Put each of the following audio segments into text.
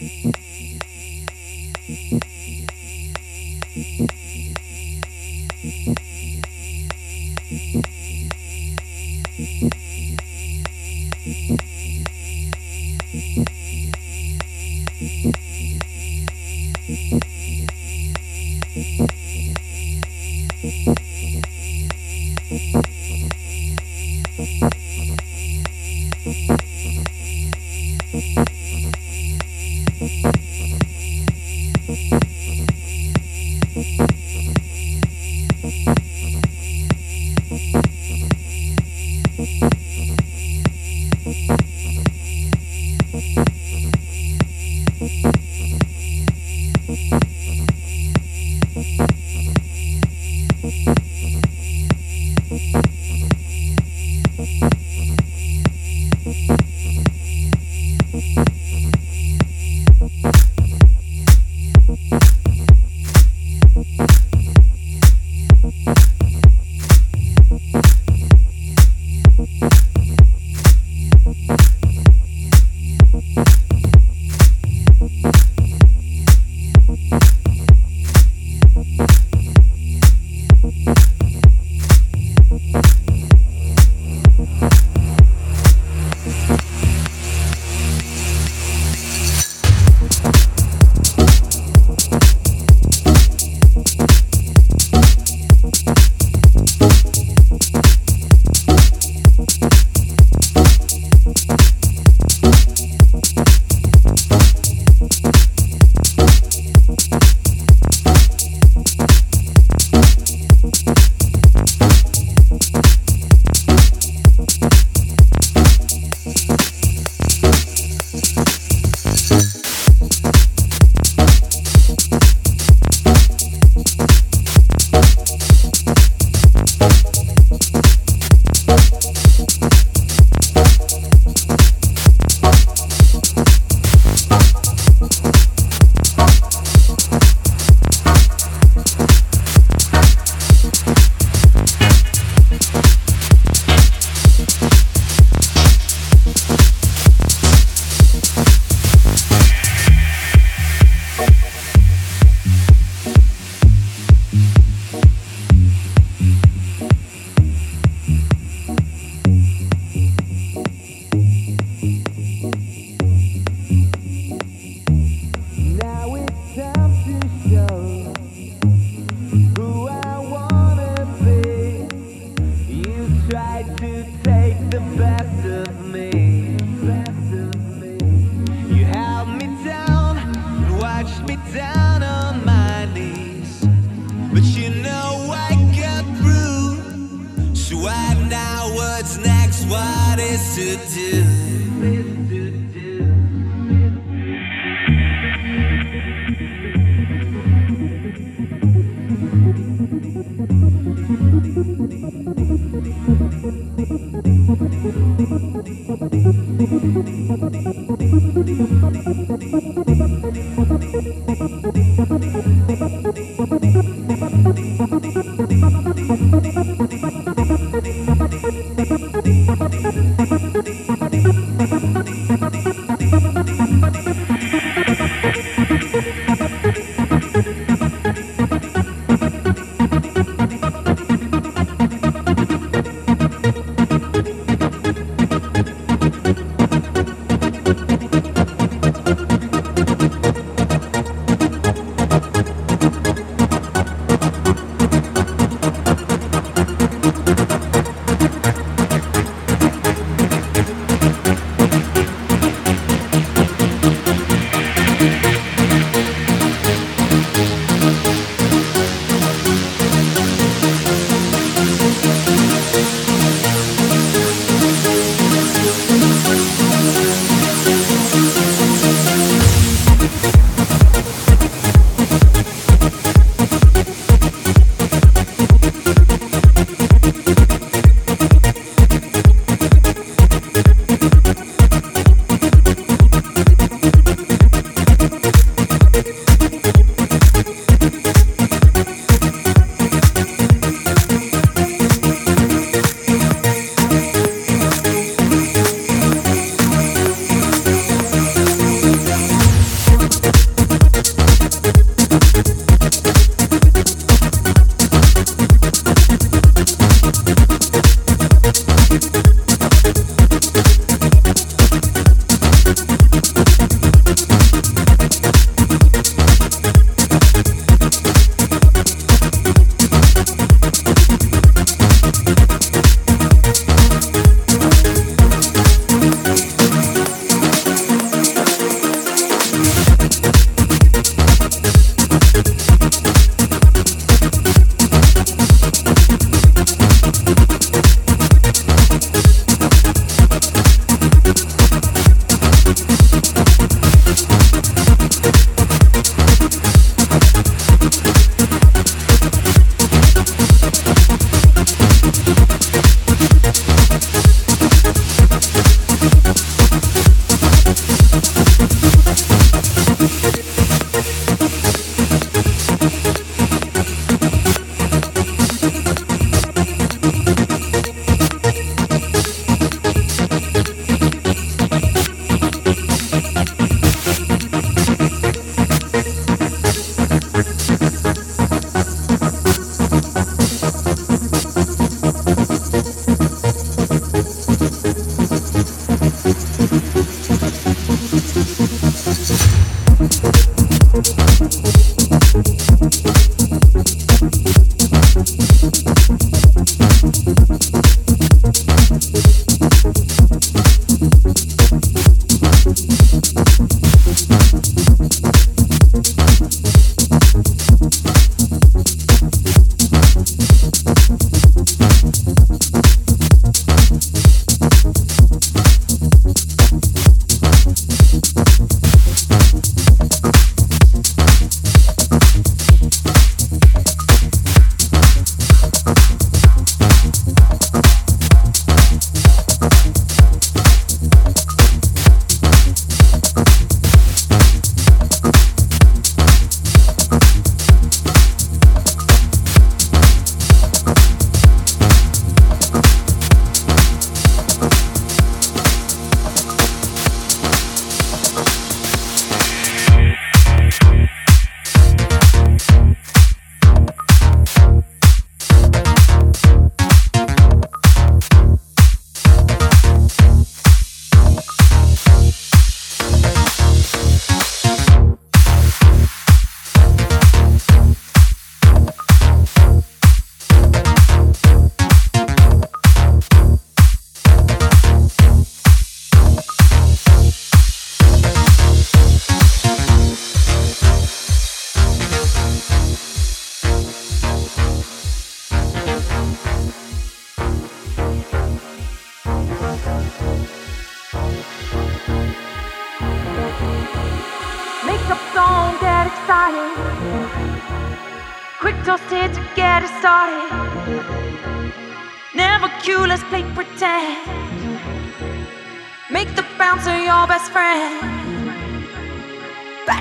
me.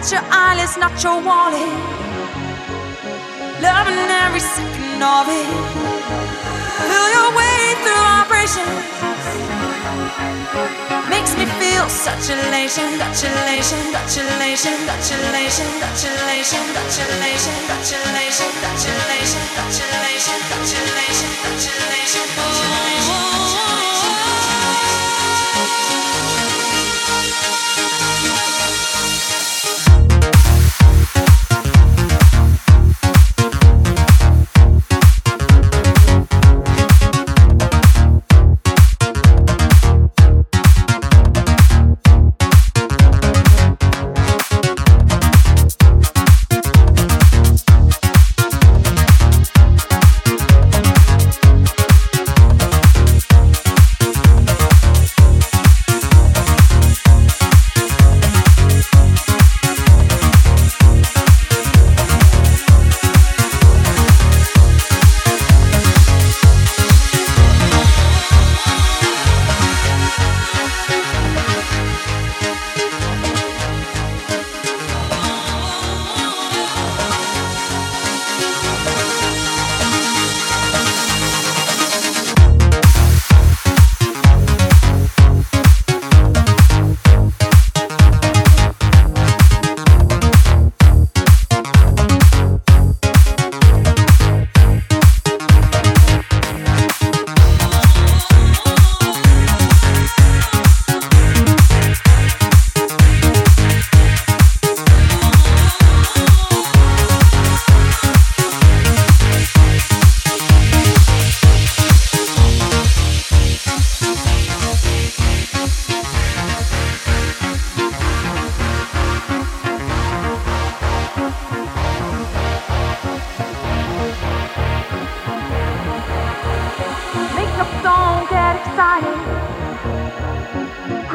Bat your eyelids, not your wallet. Loving every second of it. Feel your way through vibrations. Makes me feel such elation, such elation, such elation, such elation, such elation, such elation, such elation, such elation, such elation, such elation, such elation, such elation.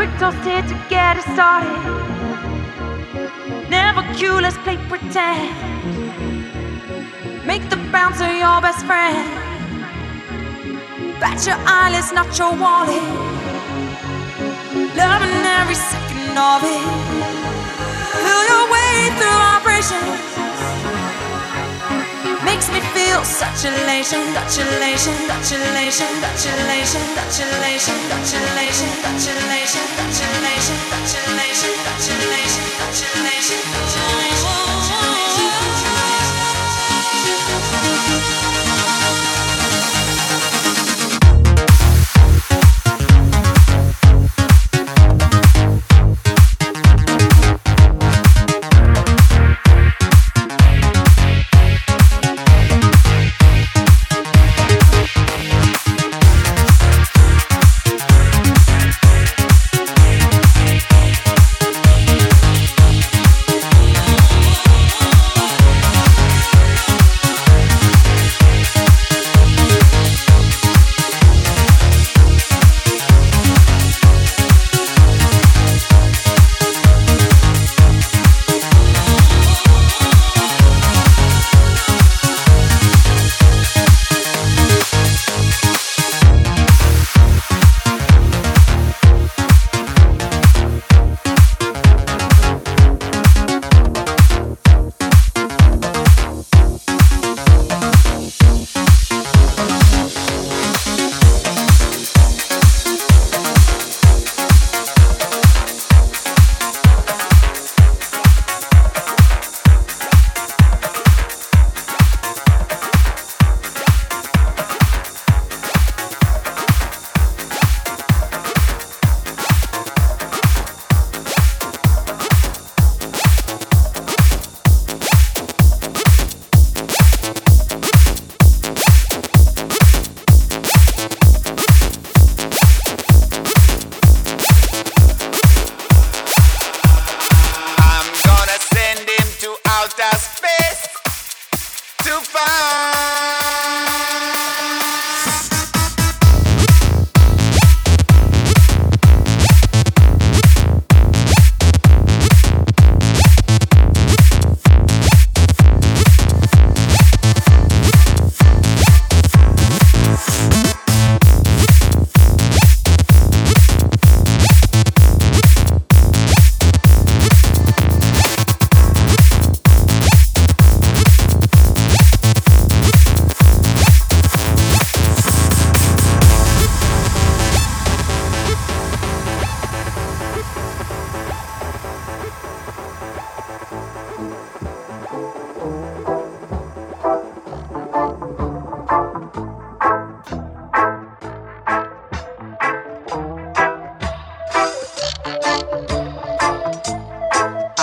Quick toast here to get it started. Never queue, let's play pretend. Make the bouncer your best friend. Bat your eyelids, not your wallet. Loving every second of it. Feel your way through vibrations. Makes me feel such elation, such elation, such elation, such elation, such elation, such elation, such elation, such elation, such elation, such elation, such elation, such elation,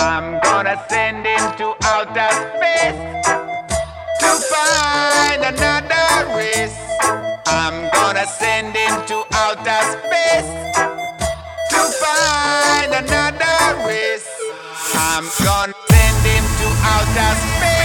I'm gonna send him to outer space to find another race. I'm gonna send him to outer space to find another race. I'm gonna send him to outer space.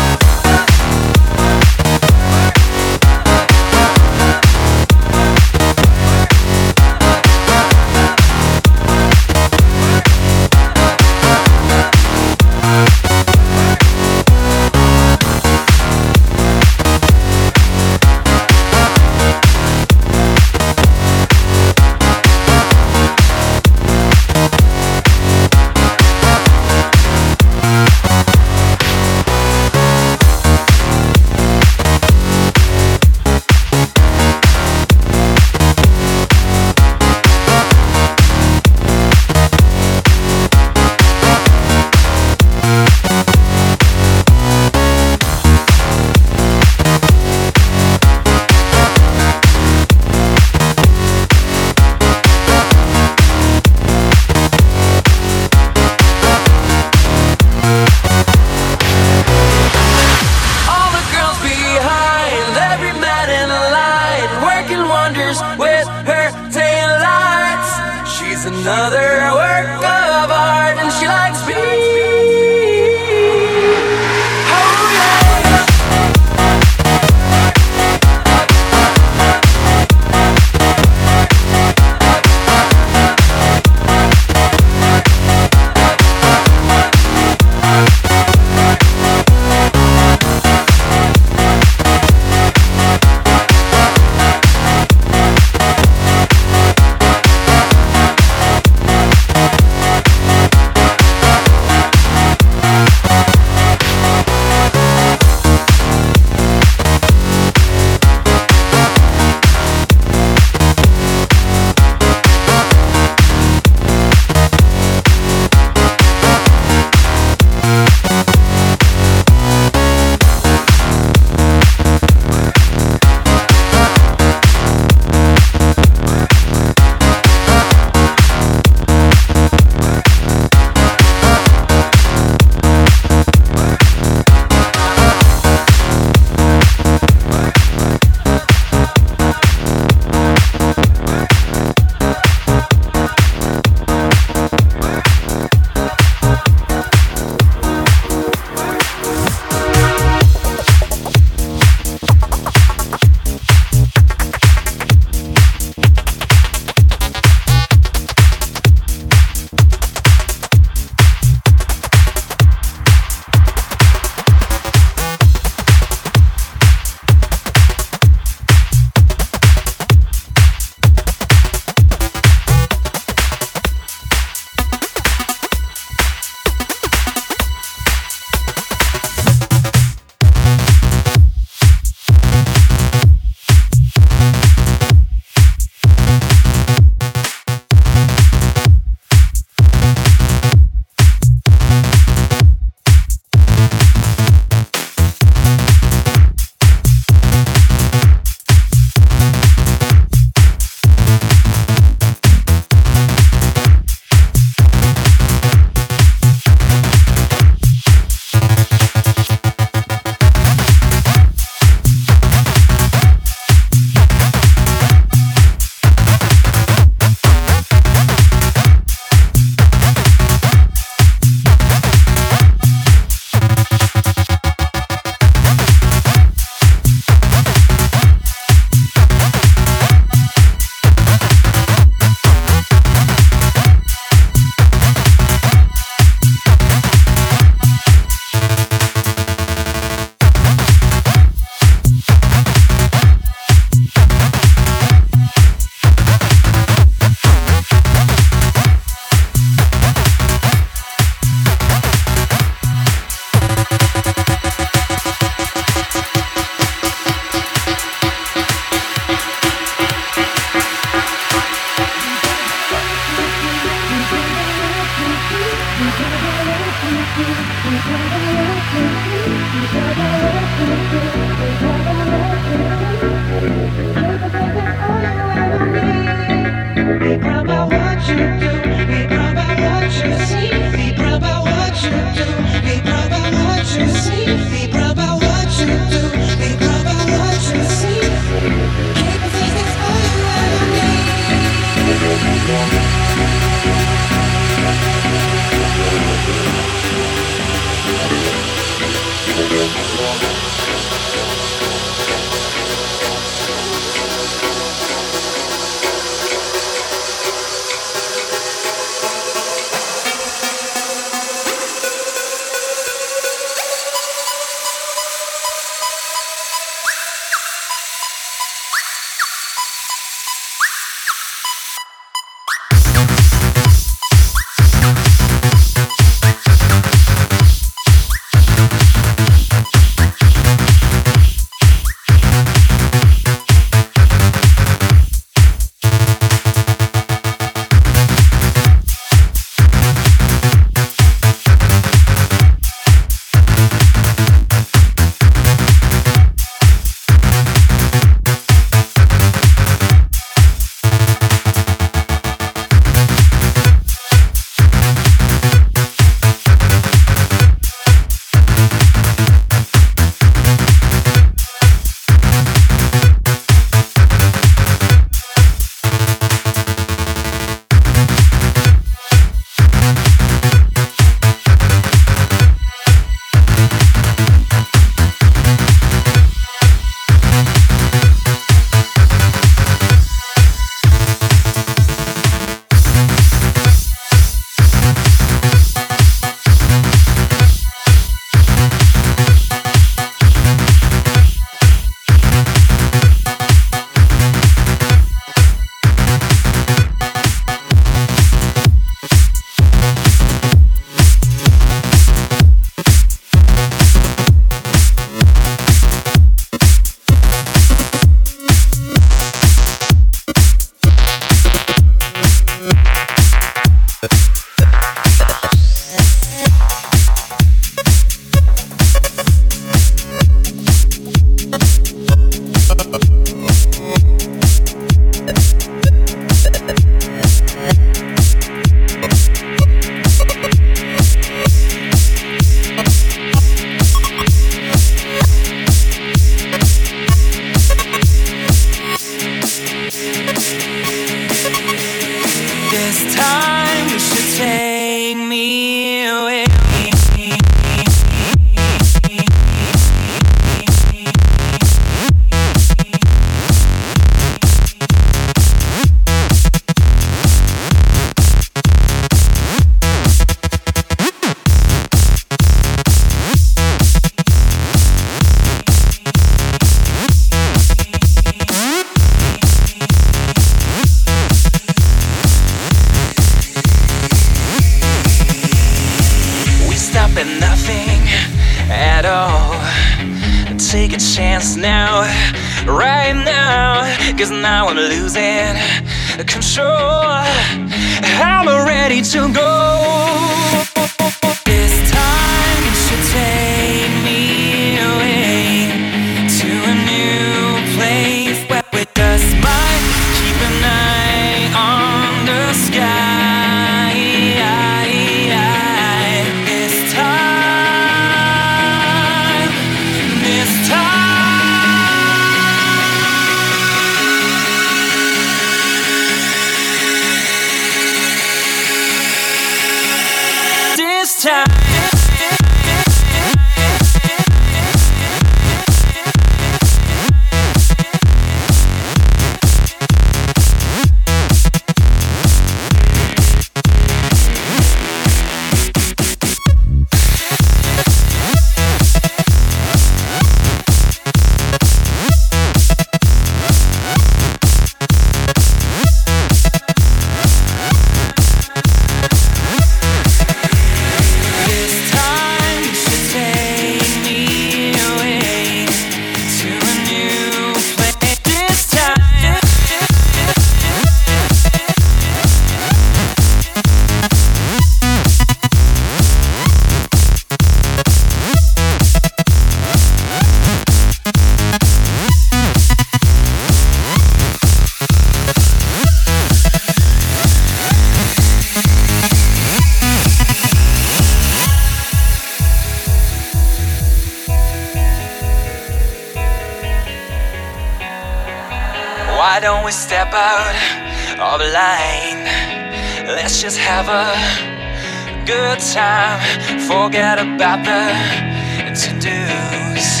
About the to dos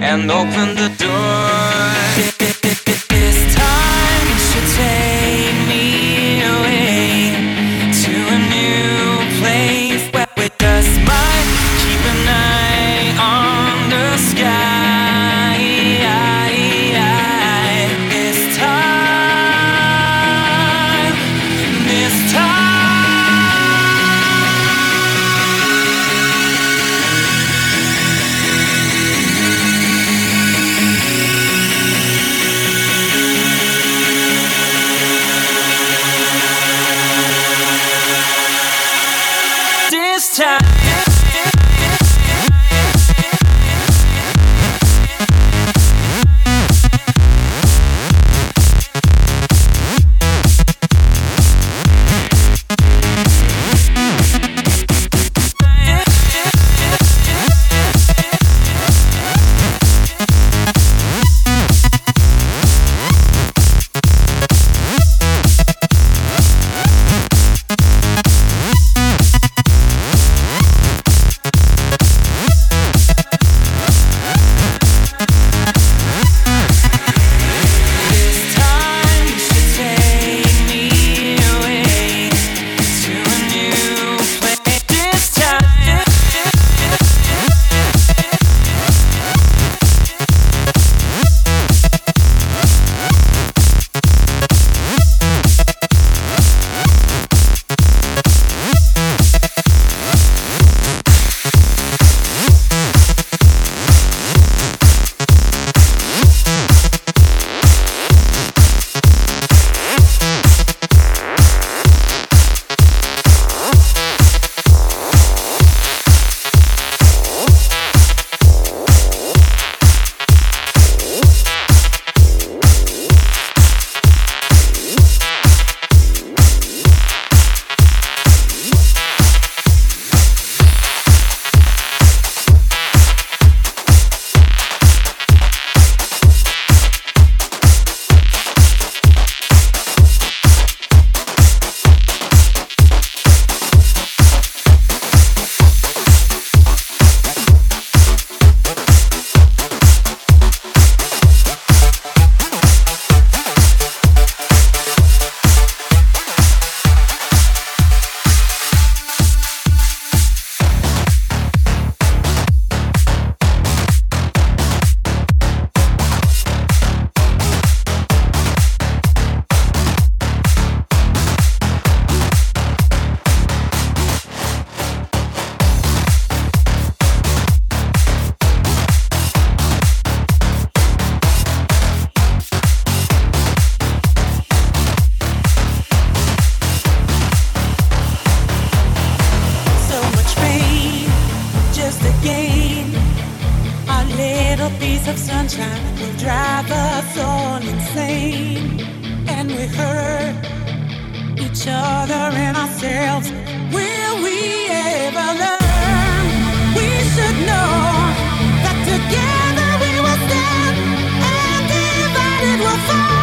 and open the door. fire.